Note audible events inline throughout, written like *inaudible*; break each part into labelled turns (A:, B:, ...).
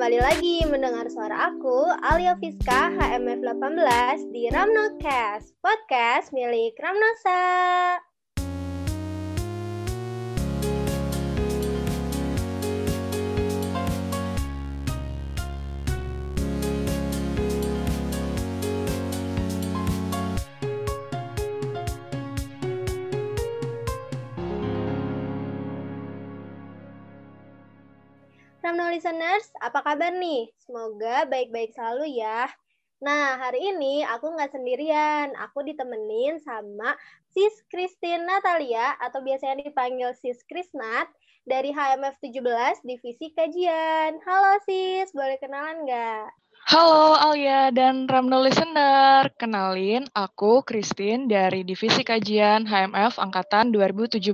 A: kembali lagi mendengar suara aku, Alia Fiska, HMF 18 di Ramnocast, podcast milik Ramnosa. Ramno listeners, apa kabar nih? Semoga baik-baik selalu ya. Nah, hari ini aku nggak sendirian. Aku ditemenin sama Sis Christine Natalia atau biasanya dipanggil Sis Krisnat dari HMF 17 Divisi Kajian. Halo Sis, boleh kenalan nggak?
B: Halo Alia dan Ramno Listener, kenalin aku Christine dari Divisi Kajian HMF Angkatan 2017.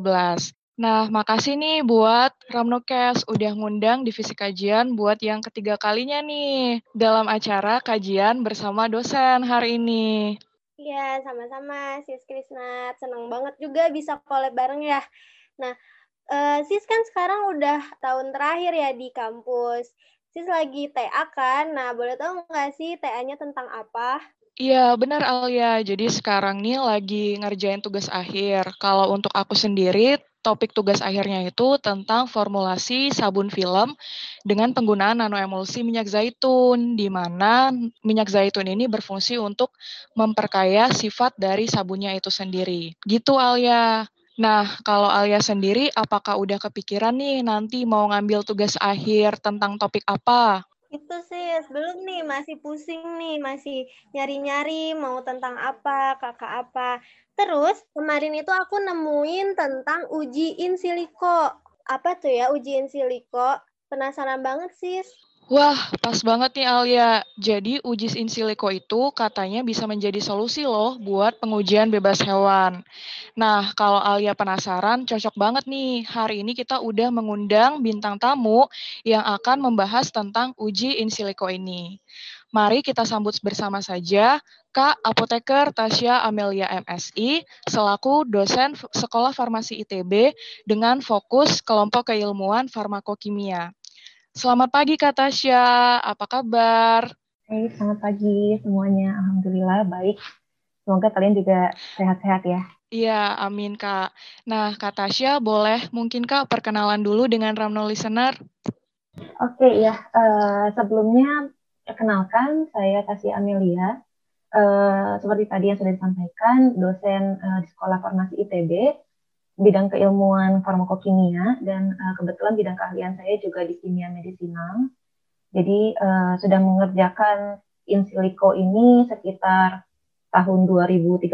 B: Nah, makasih nih buat Ramnokes udah ngundang divisi kajian buat yang ketiga kalinya nih dalam acara kajian bersama dosen hari ini.
A: Iya, sama-sama Sis Krisna. Senang banget juga bisa collab bareng ya. Nah, uh, Sis kan sekarang udah tahun terakhir ya di kampus. Sis lagi TA kan? Nah, boleh tahu nggak sih TA-nya tentang apa?
B: Iya, benar Alia. Jadi sekarang nih lagi ngerjain tugas akhir. Kalau untuk aku sendiri, topik tugas akhirnya itu tentang formulasi sabun film dengan penggunaan nanoemulsi minyak zaitun, di mana minyak zaitun ini berfungsi untuk memperkaya sifat dari sabunnya itu sendiri. Gitu Alia. Nah, kalau Alia sendiri, apakah udah kepikiran nih nanti mau ngambil tugas akhir tentang topik apa?
A: Itu sih, belum nih, masih pusing nih, masih nyari-nyari mau tentang apa, kakak apa. Terus kemarin itu aku nemuin tentang uji in silico. Apa tuh ya uji in silico? Penasaran banget sih.
B: Wah, pas banget nih Alia. Jadi uji in silico itu katanya bisa menjadi solusi loh buat pengujian bebas hewan. Nah, kalau Alia penasaran, cocok banget nih. Hari ini kita udah mengundang bintang tamu yang akan membahas tentang uji in silico ini. Mari kita sambut bersama saja Kak Apoteker Tasya Amelia MSI selaku dosen Sekolah Farmasi ITB dengan fokus kelompok keilmuan farmakokimia. Selamat pagi Kak Tasya, apa kabar?
C: Hey, selamat pagi semuanya. Alhamdulillah baik. Semoga kalian juga sehat-sehat ya.
B: Iya, amin Kak. Nah, Kak Tasya, boleh mungkin Kak perkenalan dulu dengan Ramno Listener?
C: Oke, ya. Uh, sebelumnya, kenalkan saya Tasya Amelia uh, seperti tadi yang sudah disampaikan, dosen uh, di Sekolah Farmasi ITB, bidang keilmuan farmakokimia, dan uh, kebetulan bidang keahlian saya juga di kimia medisinal. Jadi uh, sudah mengerjakan in silico ini sekitar tahun 2013.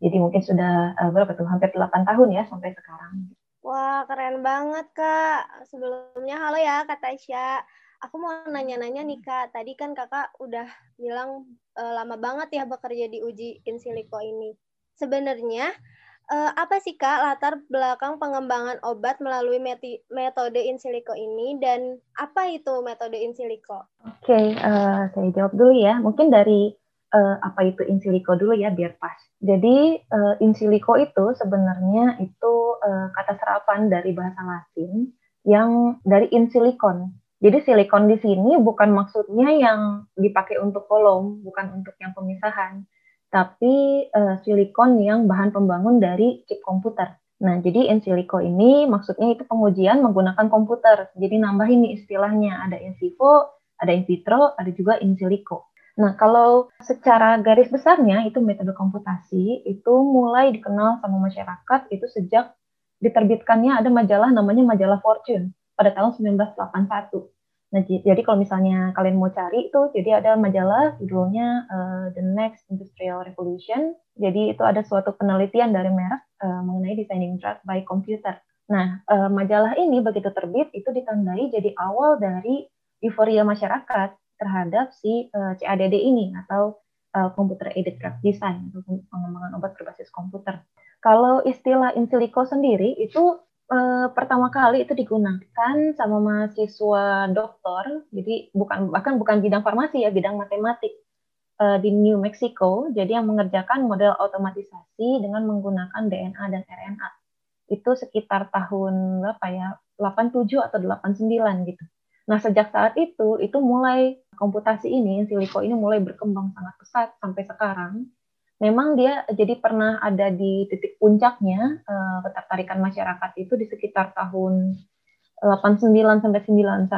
C: Jadi mungkin sudah uh, berapa tuh? Hampir 8 tahun ya sampai sekarang.
A: Wah, keren banget, Kak. Sebelumnya, halo ya, Kak Tasya. Aku mau nanya-nanya nih, Kak. Tadi kan Kakak udah bilang uh, lama banget ya bekerja di uji in silico ini. Sebenarnya uh, apa sih Kak latar belakang pengembangan obat melalui metode in silico ini dan apa itu metode in silico?
C: Oke, okay, uh, saya jawab dulu ya. Mungkin dari uh, apa itu in silico dulu ya biar pas. Jadi uh, in silico itu sebenarnya itu uh, kata serapan dari bahasa Latin yang dari in silicon jadi silikon di sini bukan maksudnya yang dipakai untuk kolom, bukan untuk yang pemisahan, tapi uh, silikon yang bahan pembangun dari chip komputer. Nah, jadi in silico ini maksudnya itu pengujian menggunakan komputer. Jadi nambah ini istilahnya, ada in vivo, ada in vitro, ada juga in silico. Nah, kalau secara garis besarnya itu metode komputasi itu mulai dikenal sama masyarakat itu sejak diterbitkannya ada majalah namanya majalah Fortune pada tahun 1981. Nah, jadi kalau misalnya kalian mau cari itu, jadi ada majalah judulnya uh, The Next Industrial Revolution. Jadi itu ada suatu penelitian dari merek uh, mengenai designing drug by computer. Nah, uh, majalah ini begitu terbit itu ditandai jadi awal dari euforia masyarakat terhadap si uh, CADD ini atau uh, computer aided drug design atau pengembangan obat berbasis komputer. Kalau istilah in silico sendiri itu uh, pertama kali itu digunakan sama mahasiswa doktor, jadi bukan bahkan bukan bidang farmasi ya, bidang matematik uh, di New Mexico. Jadi yang mengerjakan model otomatisasi dengan menggunakan DNA dan RNA. Itu sekitar tahun berapa ya? 87 atau 89 gitu. Nah, sejak saat itu, itu mulai komputasi ini, in silico ini mulai berkembang sangat pesat sampai sekarang. Memang dia jadi pernah ada di titik puncaknya uh, ketertarikan masyarakat itu di sekitar tahun 89 sampai 91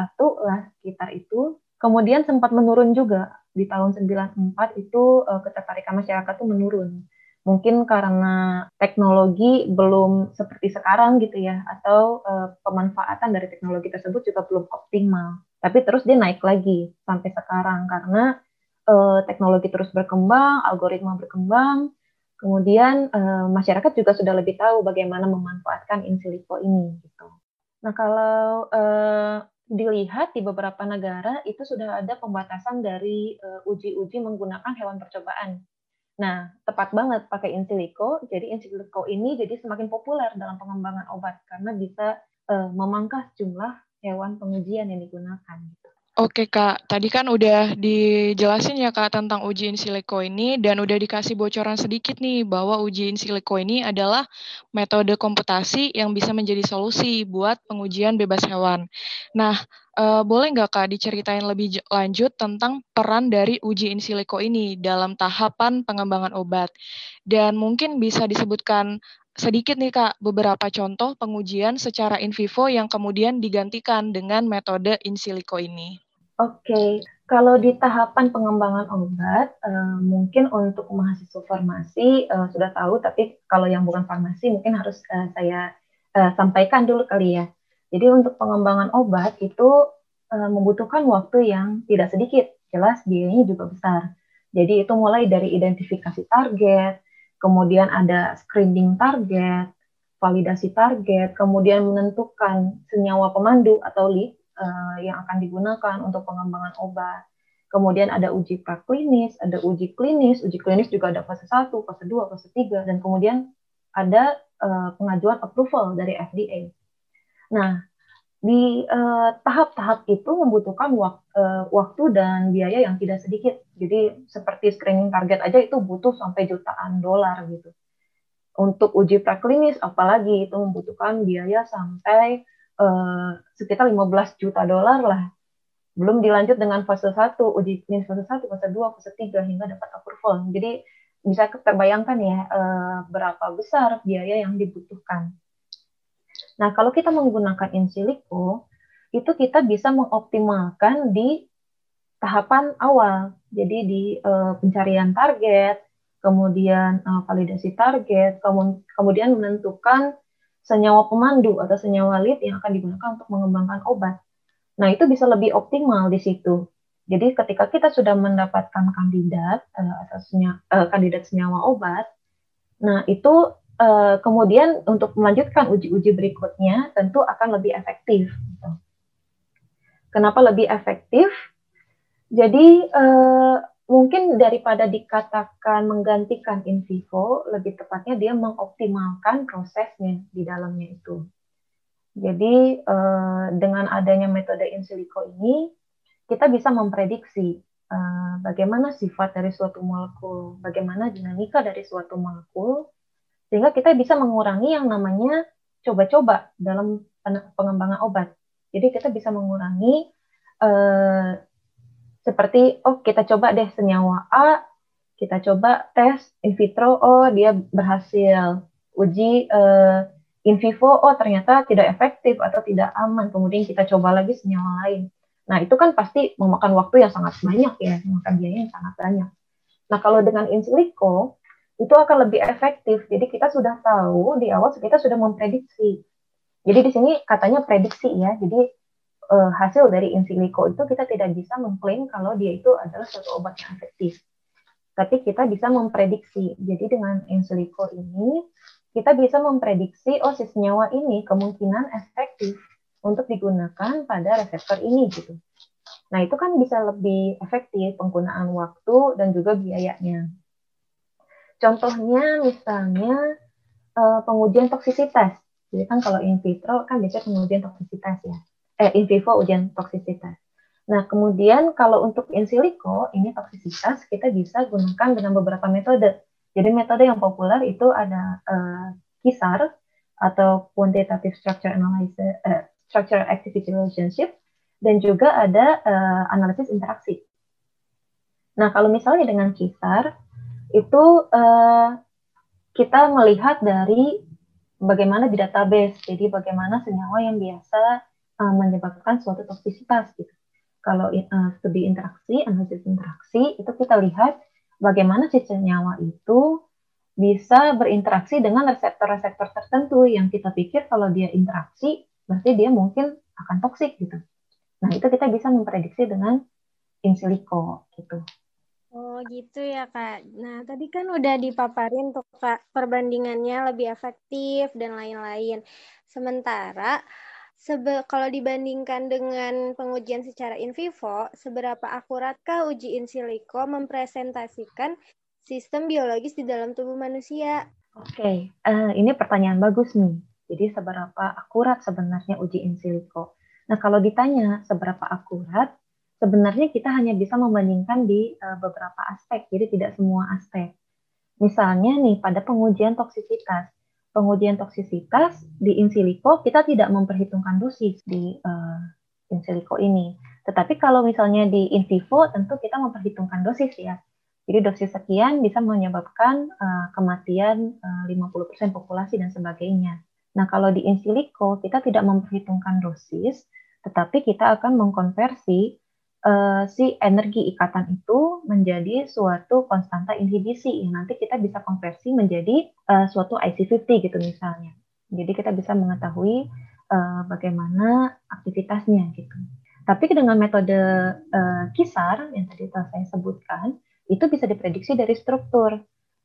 C: lah sekitar itu. Kemudian sempat menurun juga. Di tahun 94 itu uh, ketertarikan masyarakat itu menurun. Mungkin karena teknologi belum seperti sekarang gitu ya atau uh, pemanfaatan dari teknologi tersebut juga belum optimal. Tapi terus dia naik lagi sampai sekarang karena uh, teknologi terus berkembang algoritma berkembang kemudian uh, masyarakat juga sudah lebih tahu bagaimana memanfaatkan in silico ini gitu nah kalau uh, dilihat di beberapa negara itu sudah ada pembatasan dari uji-uji menggunakan hewan percobaan Nah, tepat banget pakai in silico. Jadi in silico ini jadi semakin populer dalam pengembangan obat karena bisa uh, memangkas jumlah hewan pengujian yang digunakan.
B: Oke Kak, tadi kan udah dijelasin ya Kak tentang uji in silico ini dan udah dikasih bocoran sedikit nih bahwa uji in silico ini adalah metode komputasi yang bisa menjadi solusi buat pengujian bebas hewan. Nah, uh, boleh nggak Kak diceritain lebih lanjut tentang peran dari uji in silico ini dalam tahapan pengembangan obat? Dan mungkin bisa disebutkan sedikit nih Kak, beberapa contoh pengujian secara in vivo yang kemudian digantikan dengan metode in silico ini.
C: Oke, kalau di tahapan pengembangan obat, uh, mungkin untuk mahasiswa farmasi uh, sudah tahu, tapi kalau yang bukan farmasi mungkin harus uh, saya sampaikan dulu kali ya. Jadi untuk pengembangan obat itu uh, membutuhkan waktu yang tidak sedikit, jelas biayanya juga besar. Jadi itu mulai dari identifikasi target, kemudian ada screening target, validasi target, kemudian menentukan senyawa pemandu atau lead uh, yang akan digunakan untuk pengembangan obat. Kemudian ada uji praklinis, ada uji klinis, uji klinis juga ada fase 1, fase 2, fase 3, dan kemudian ada uh, pengajuan approval dari FDA. Nah, di eh, tahap-tahap uh, itu membutuhkan wak uh, waktu dan biaya yang tidak sedikit. Jadi seperti screening target aja itu butuh sampai jutaan dolar gitu. Untuk uji praklinis apalagi itu membutuhkan biaya sampai uh, sekitar 15 juta dolar lah. Belum dilanjut dengan fase 1, uji klinis fase 1, fase 2, fase 3 hingga dapat approval. Jadi bisa terbayangkan ya uh, berapa besar biaya yang dibutuhkan. Nah, kalau kita menggunakan in silico, itu kita bisa mengoptimalkan di tahapan awal. Jadi di uh, pencarian target, kemudian uh, validasi target, kemudian menentukan senyawa pemandu atau senyawa lead yang akan digunakan untuk mengembangkan obat. Nah, itu bisa lebih optimal di situ. Jadi ketika kita sudah mendapatkan kandidat uh, atau senya, uh, kandidat senyawa obat, nah itu uh, kemudian untuk melanjutkan uji-uji berikutnya tentu akan lebih efektif. Gitu. Kenapa lebih efektif? Jadi mungkin daripada dikatakan menggantikan in vivo, lebih tepatnya dia mengoptimalkan prosesnya di dalamnya itu. Jadi eh, dengan adanya metode in silico ini, kita bisa memprediksi eh, bagaimana sifat dari suatu molekul, bagaimana dinamika dari suatu molekul, sehingga kita bisa mengurangi yang namanya coba-coba dalam pengembangan obat. Jadi kita bisa mengurangi eh, seperti oh kita coba deh senyawa A, kita coba tes in vitro, oh dia berhasil. Uji uh, in vivo, oh ternyata tidak efektif atau tidak aman. Kemudian kita coba lagi senyawa lain. Nah itu kan pasti memakan waktu yang sangat banyak ya, memakan biaya yang sangat banyak. Nah kalau dengan in silico itu akan lebih efektif. Jadi kita sudah tahu di awal kita sudah memprediksi. Jadi di sini katanya prediksi ya. Jadi uh, hasil dari in silico itu kita tidak bisa mengklaim kalau dia itu adalah suatu obat yang efektif. Tapi kita bisa memprediksi. Jadi dengan in silico ini kita bisa memprediksi oh si senyawa ini kemungkinan efektif untuk digunakan pada reseptor ini gitu. Nah, itu kan bisa lebih efektif penggunaan waktu dan juga biayanya. Contohnya misalnya uh, pengujian toksisitas. Jadi kan kalau in vitro kan biasanya pengujian toksisitas ya eh, in vivo ujian toksisitas. Nah, kemudian kalau untuk in silico, ini toksisitas kita bisa gunakan dengan beberapa metode. Jadi metode yang populer itu ada uh, KISAR atau Quantitative Structure Analysis, uh, Structure Activity Relationship, dan juga ada uh, analisis interaksi. Nah, kalau misalnya dengan kisar, itu uh, kita melihat dari bagaimana di database, jadi bagaimana senyawa yang biasa uh, menyebabkan suatu toksisitas. Gitu. Kalau uh, studi interaksi, analisis interaksi, itu kita lihat bagaimana si senyawa itu bisa berinteraksi dengan reseptor-reseptor tertentu yang kita pikir kalau dia interaksi, berarti dia mungkin akan toksik gitu. Nah, itu kita bisa memprediksi dengan in silico gitu.
A: Oh gitu ya Kak. Nah tadi kan udah dipaparin tuh Kak perbandingannya lebih efektif dan lain-lain. Sementara sebe kalau dibandingkan dengan pengujian secara in vivo, seberapa akuratkah uji in silico mempresentasikan sistem biologis di dalam tubuh manusia?
C: Oke, okay. uh, eh, ini pertanyaan bagus nih. Jadi seberapa akurat sebenarnya uji in silico? Nah kalau ditanya seberapa akurat, sebenarnya kita hanya bisa membandingkan di uh, beberapa aspek, jadi tidak semua aspek. Misalnya nih pada pengujian toksisitas, pengujian toksisitas di in silico kita tidak memperhitungkan dosis di uh, in silico ini. Tetapi kalau misalnya di in vivo tentu kita memperhitungkan dosis ya. Jadi dosis sekian bisa menyebabkan uh, kematian uh, 50% populasi dan sebagainya. Nah, kalau di in silico kita tidak memperhitungkan dosis, tetapi kita akan mengkonversi uh, si energi ikatan itu menjadi suatu konstanta inhibisi yang nanti kita bisa konversi menjadi uh, suatu IC50 gitu misalnya. Jadi kita bisa mengetahui uh, bagaimana aktivitasnya gitu. Tapi dengan metode uh, kisar yang tadi telah saya sebutkan, itu bisa diprediksi dari struktur.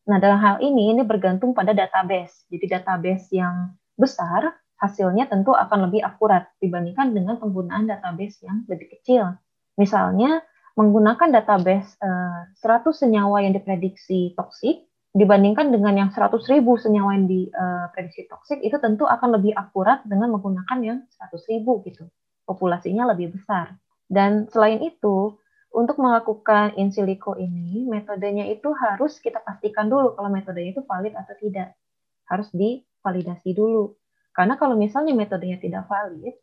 C: Nah, dalam hal ini ini bergantung pada database. Jadi database yang besar hasilnya tentu akan lebih akurat dibandingkan dengan penggunaan database yang lebih kecil. Misalnya, menggunakan database uh, eh, 100 senyawa yang diprediksi toksik dibandingkan dengan yang 100 ribu senyawa yang diprediksi eh, toksik, itu tentu akan lebih akurat dengan menggunakan yang 100 ribu gitu. Populasinya lebih besar. Dan selain itu, untuk melakukan in silico ini, metodenya itu harus kita pastikan dulu kalau metodenya itu valid atau tidak. Harus divalidasi dulu. Karena kalau misalnya metodenya tidak valid,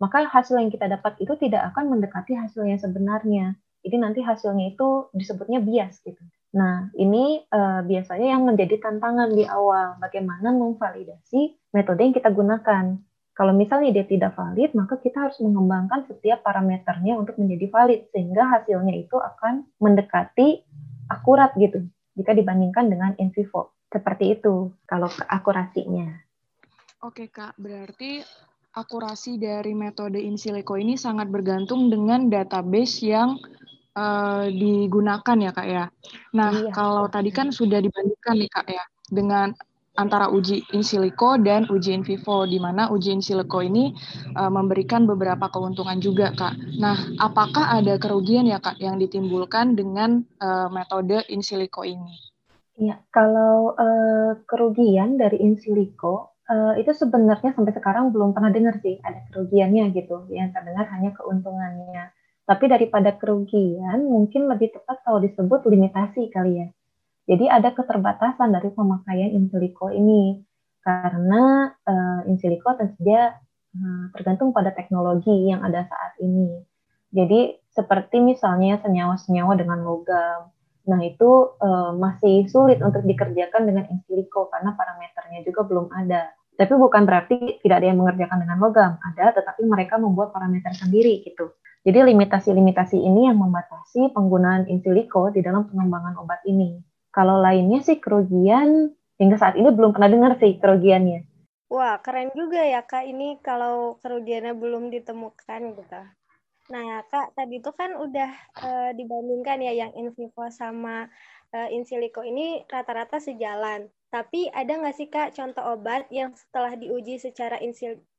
C: maka hasil yang kita dapat itu tidak akan mendekati hasil yang sebenarnya. Jadi nanti hasilnya itu disebutnya bias gitu. Nah, ini uh, biasanya yang menjadi tantangan di awal, bagaimana memvalidasi metode yang kita gunakan. Kalau misalnya dia tidak valid, maka kita harus mengembangkan setiap parameternya untuk menjadi valid, sehingga hasilnya itu akan mendekati akurat gitu, jika dibandingkan dengan in vivo. Seperti itu, kalau akurasinya.
B: Oke, Kak. Berarti akurasi dari metode in silico ini sangat bergantung dengan database yang uh, digunakan ya kak ya. Nah iya. kalau tadi kan sudah dibandingkan nih kak ya dengan antara uji in silico dan uji in vivo di mana uji in silico ini uh, memberikan beberapa keuntungan juga kak. Nah apakah ada kerugian ya kak yang ditimbulkan dengan uh, metode in silico ini?
C: Ya kalau uh, kerugian dari in silico uh, itu sebenarnya sampai sekarang belum pernah dengar sih ada kerugiannya gitu. Yang terdengar hanya keuntungannya. Tapi daripada kerugian, mungkin lebih tepat kalau disebut limitasi kali ya. Jadi ada keterbatasan dari pemakaian in silico ini karena uh, in silico tentu saja uh, tergantung pada teknologi yang ada saat ini. Jadi seperti misalnya senyawa-senyawa dengan logam, nah itu uh, masih sulit untuk dikerjakan dengan in silico karena parameternya juga belum ada. Tapi bukan berarti tidak ada yang mengerjakan dengan logam, ada, tetapi mereka membuat parameter sendiri gitu. Jadi limitasi-limitasi ini yang membatasi penggunaan in silico di dalam pengembangan obat ini. Kalau lainnya sih kerugian, hingga saat ini belum pernah dengar sih kerugiannya.
A: Wah, keren juga ya Kak ini kalau kerugiannya belum ditemukan gitu. Nah, Kak, tadi itu kan udah uh, dibandingkan ya yang in vivo sama uh, in silico ini rata-rata sejalan. Tapi ada nggak sih Kak contoh obat yang setelah diuji secara in,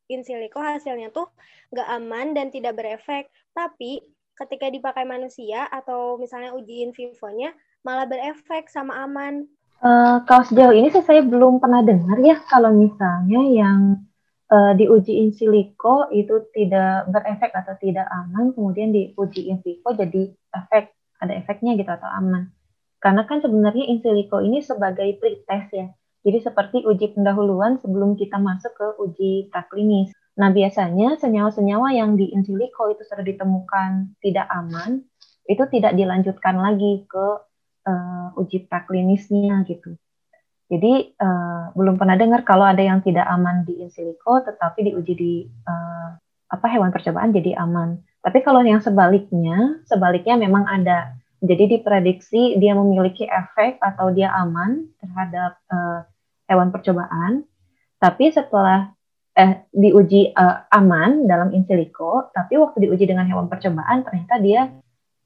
A: in silico hasilnya tuh nggak aman dan tidak berefek, tapi ketika dipakai manusia atau misalnya uji in vivo-nya malah berefek sama aman.
C: Uh, kalau sejauh ini sih saya belum pernah dengar ya kalau misalnya yang uh, diuji in silico itu tidak berefek atau tidak aman, kemudian diuji in vivo jadi efek, ada efeknya gitu atau aman. Karena kan sebenarnya in silico ini sebagai pretest ya. Jadi seperti uji pendahuluan sebelum kita masuk ke uji praklinis. Nah, biasanya senyawa-senyawa yang di in silico itu sudah ditemukan tidak aman, itu tidak dilanjutkan lagi ke uh, uji praklinisnya gitu. Jadi uh, belum pernah dengar kalau ada yang tidak aman di in silico, tetapi diuji di uh, apa hewan percobaan jadi aman. Tapi kalau yang sebaliknya, sebaliknya memang ada. Jadi diprediksi dia memiliki efek atau dia aman terhadap uh, hewan percobaan. Tapi setelah eh, diuji uh, aman dalam in silico, tapi waktu diuji dengan hewan percobaan ternyata dia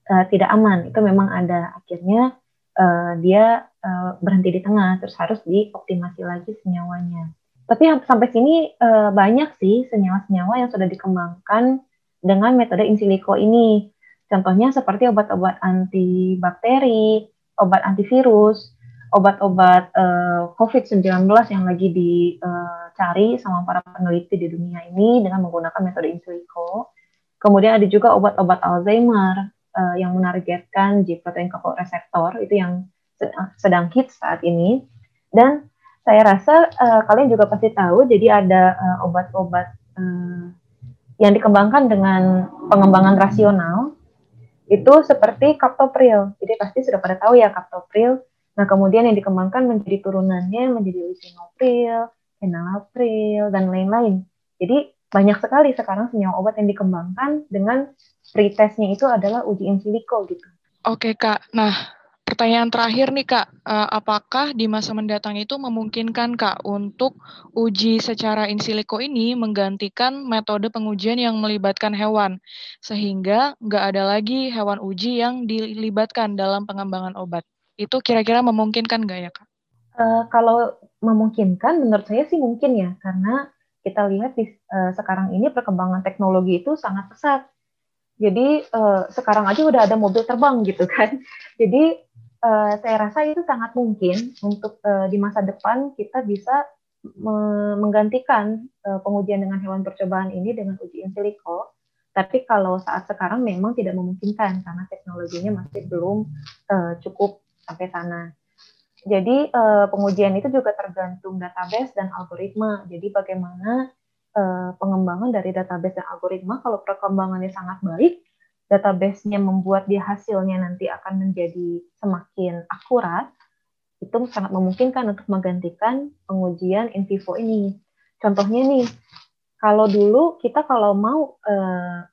C: uh, tidak aman. Itu memang ada. Akhirnya uh, dia uh, berhenti di tengah, terus harus dioptimasi lagi senyawanya. Tapi sampai sini uh, banyak sih senyawa-senyawa yang sudah dikembangkan dengan metode in silico ini. Contohnya seperti obat-obat antibakteri, obat antivirus, obat-obat uh, COVID-19 yang lagi dicari sama para peneliti di dunia ini dengan menggunakan metode in silico. Kemudian ada juga obat-obat Alzheimer uh, yang menargetkan G protein coupled receptor itu yang sedang hits saat ini. Dan saya rasa uh, kalian juga pasti tahu, jadi ada obat-obat uh, yang dikembangkan dengan pengembangan rasional itu seperti kaptopril. Jadi pasti sudah pada tahu ya kaptopril. Nah, kemudian yang dikembangkan menjadi turunannya menjadi lisinopril, enalapril, dan lain-lain. Jadi banyak sekali sekarang senyawa obat yang dikembangkan dengan pretestnya itu adalah uji in silico gitu.
B: Oke Kak, nah Pertanyaan terakhir nih Kak, uh, apakah di masa mendatang itu memungkinkan Kak untuk uji secara in silico ini menggantikan metode pengujian yang melibatkan hewan, sehingga nggak ada lagi hewan uji yang dilibatkan dalam pengembangan obat? Itu kira-kira memungkinkan nggak ya Kak?
C: Uh, kalau memungkinkan, menurut saya sih mungkin ya, karena kita lihat di uh, sekarang ini perkembangan teknologi itu sangat pesat. Jadi uh, sekarang aja udah ada mobil terbang gitu kan. *laughs* Jadi uh, saya rasa itu sangat mungkin untuk uh, di masa depan kita bisa me menggantikan uh, pengujian dengan hewan percobaan ini dengan uji in silico. Tapi kalau saat sekarang memang tidak memungkinkan karena teknologinya masih belum uh, cukup sampai sana. Jadi uh, pengujian itu juga tergantung database dan algoritma. Jadi bagaimana uh, pengembangan dari database dan algoritma kalau perkembangannya sangat baik, database-nya membuat dia hasilnya nanti akan menjadi semakin akurat, itu sangat memungkinkan untuk menggantikan pengujian in vivo ini. Contohnya nih, kalau dulu kita kalau mau uh,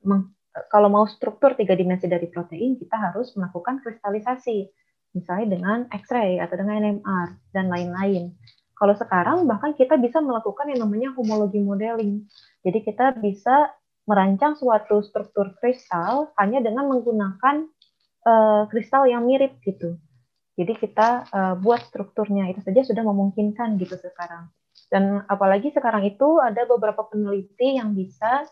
C: kalau mau struktur tiga dimensi dari protein, kita harus melakukan kristalisasi, misalnya dengan X-ray atau dengan NMR dan lain-lain. Kalau sekarang bahkan kita bisa melakukan yang namanya homologi modeling. Jadi kita bisa merancang suatu struktur kristal hanya dengan menggunakan uh, kristal yang mirip gitu. Jadi kita uh, buat strukturnya itu saja sudah memungkinkan gitu sekarang. Dan apalagi sekarang itu ada beberapa peneliti yang bisa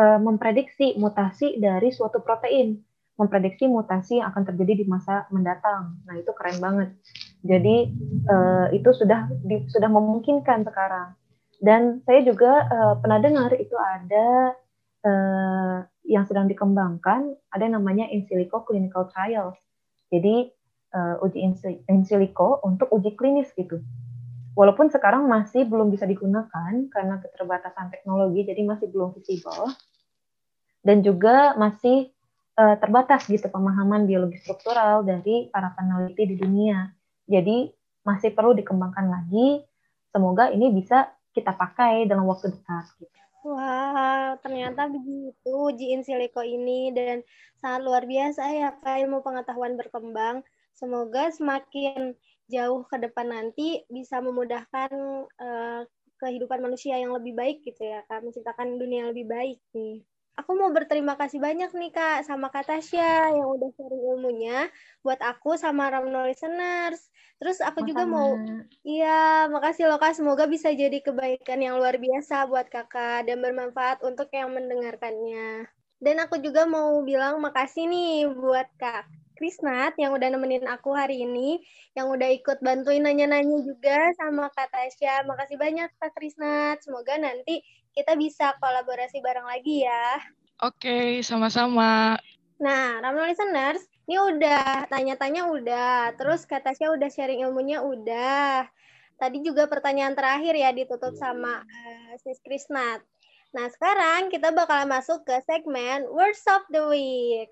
C: uh, memprediksi mutasi dari suatu protein, memprediksi mutasi yang akan terjadi di masa mendatang. Nah itu keren banget. Jadi uh, itu sudah sudah memungkinkan sekarang. Dan saya juga uh, pernah dengar itu ada uh, yang sedang dikembangkan ada namanya in silico clinical trials. Jadi uh, uji in silico untuk uji klinis gitu. Walaupun sekarang masih belum bisa digunakan karena keterbatasan teknologi, jadi masih belum visible dan juga masih uh, terbatas gitu pemahaman biologi struktural dari para peneliti di dunia. Jadi masih perlu dikembangkan lagi. Semoga ini bisa kita pakai dalam waktu dekat. Gitu.
A: Wah, ternyata begitu uji in ini dan sangat luar biasa ya Kak ilmu pengetahuan berkembang. Semoga semakin jauh ke depan nanti bisa memudahkan uh, kehidupan manusia yang lebih baik gitu ya Kak, menciptakan dunia yang lebih baik nih. Aku mau berterima kasih banyak nih Kak sama Kak Tasya yang udah sharing ilmunya buat aku sama Ramno listeners. Terus aku juga mau, iya, makasih loh Kak. Semoga bisa jadi kebaikan yang luar biasa buat Kakak dan bermanfaat untuk yang mendengarkannya. Dan aku juga mau bilang makasih nih buat Kak Krisnat yang udah nemenin aku hari ini, yang udah ikut bantuin nanya-nanya juga sama Kak Tasya. Makasih banyak Kak Krisnat. Semoga nanti kita bisa kolaborasi bareng lagi ya.
B: Oke, sama-sama.
A: Nah, Ramno listeners, ini udah tanya-tanya udah, terus kata Tasya udah sharing ilmunya udah. Tadi juga pertanyaan terakhir ya ditutup sama uh, Sis Krisnat. Nah, sekarang kita bakal masuk ke segmen Words of the Week.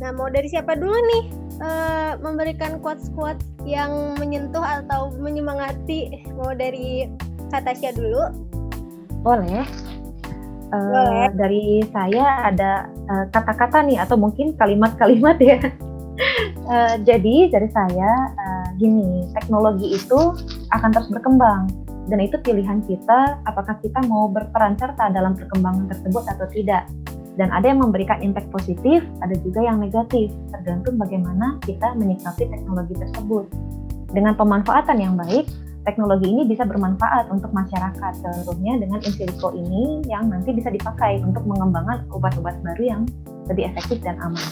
A: Nah, mau dari siapa dulu nih uh, memberikan quotes-quotes yang menyentuh atau menyemangati? Mau dari Katasya dulu?
C: Boleh. Uh, Boleh. Dari saya ada eh, kata-kata uh, nih atau mungkin kalimat-kalimat ya. uh, *laughs* jadi dari saya uh, gini, teknologi itu akan terus berkembang dan itu pilihan kita apakah kita mau berperan serta dalam perkembangan tersebut atau tidak. Dan ada yang memberikan impact positif, ada juga yang negatif, tergantung bagaimana kita menyikapi teknologi tersebut. Dengan pemanfaatan yang baik, teknologi ini bisa bermanfaat untuk masyarakat. Contohnya dengan Insilico ini yang nanti bisa dipakai untuk mengembangkan obat-obat baru yang lebih efektif dan aman.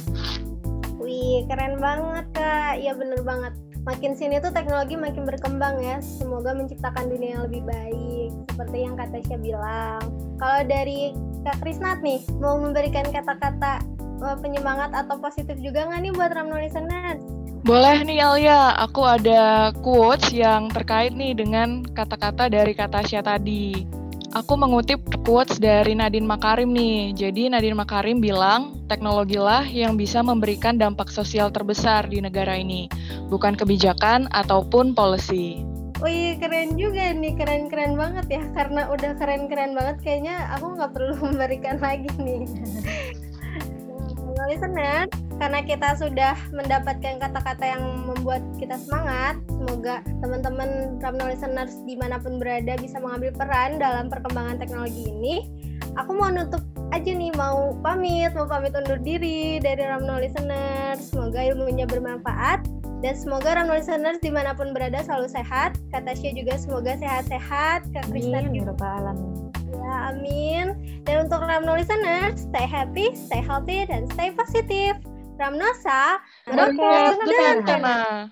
A: Wih, keren banget Kak. Ya bener banget. Makin sini tuh teknologi makin berkembang ya. Semoga menciptakan dunia yang lebih baik. Seperti yang Kak Tasya bilang. Kalau dari Kak Krisnat nih, mau memberikan kata-kata uh, penyemangat atau positif juga nggak nih buat Ramno listeners?
B: Boleh nih Alia, aku ada quotes yang terkait nih dengan kata-kata dari kata Tasya tadi. Aku mengutip quotes dari Nadine Makarim nih. Jadi Nadine Makarim bilang, teknologilah yang bisa memberikan dampak sosial terbesar di negara ini, bukan kebijakan ataupun policy.
A: Wih keren juga nih, keren-keren banget ya. Karena udah keren-keren banget, kayaknya aku nggak perlu *laughs* memberikan lagi nih. *laughs* listener, karena kita sudah mendapatkan kata-kata yang membuat kita semangat, semoga teman-teman Ramno listeners di mana pun berada bisa mengambil peran dalam perkembangan teknologi ini. Aku mau nutup aja nih, mau pamit, mau pamit undur diri dari Ramno listeners. Semoga ilmunya bermanfaat dan semoga Ramno listeners di mana pun berada selalu sehat. Kata Tasya juga semoga sehat-sehat. Kak Kristen
C: juga. Ya,
A: ya, amin. Dan untuk Ramno listeners, stay happy, stay healthy, dan stay positif. Ramnosa,
B: Oke, okay,